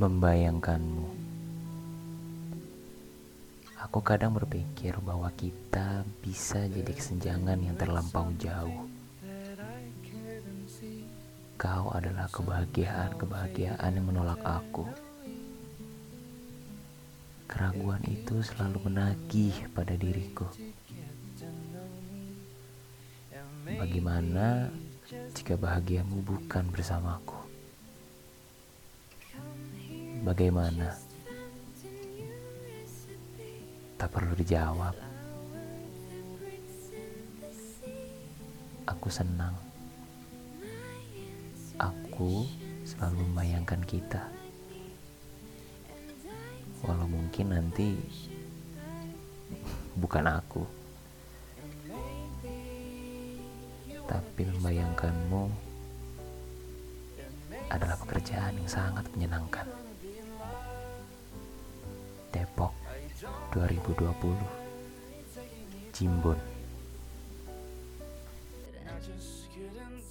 membayangkanmu. Aku kadang berpikir bahwa kita bisa jadi kesenjangan yang terlampau jauh. Kau adalah kebahagiaan-kebahagiaan yang menolak aku. Keraguan itu selalu menagih pada diriku. Bagaimana jika bahagiamu bukan bersamaku? Bagaimana? Tak perlu dijawab. Aku senang. Aku selalu membayangkan kita. Walau mungkin nanti bukan aku. Tapi membayangkanmu adalah pekerjaan yang sangat menyenangkan. 2020 Jimbon I just couldn't.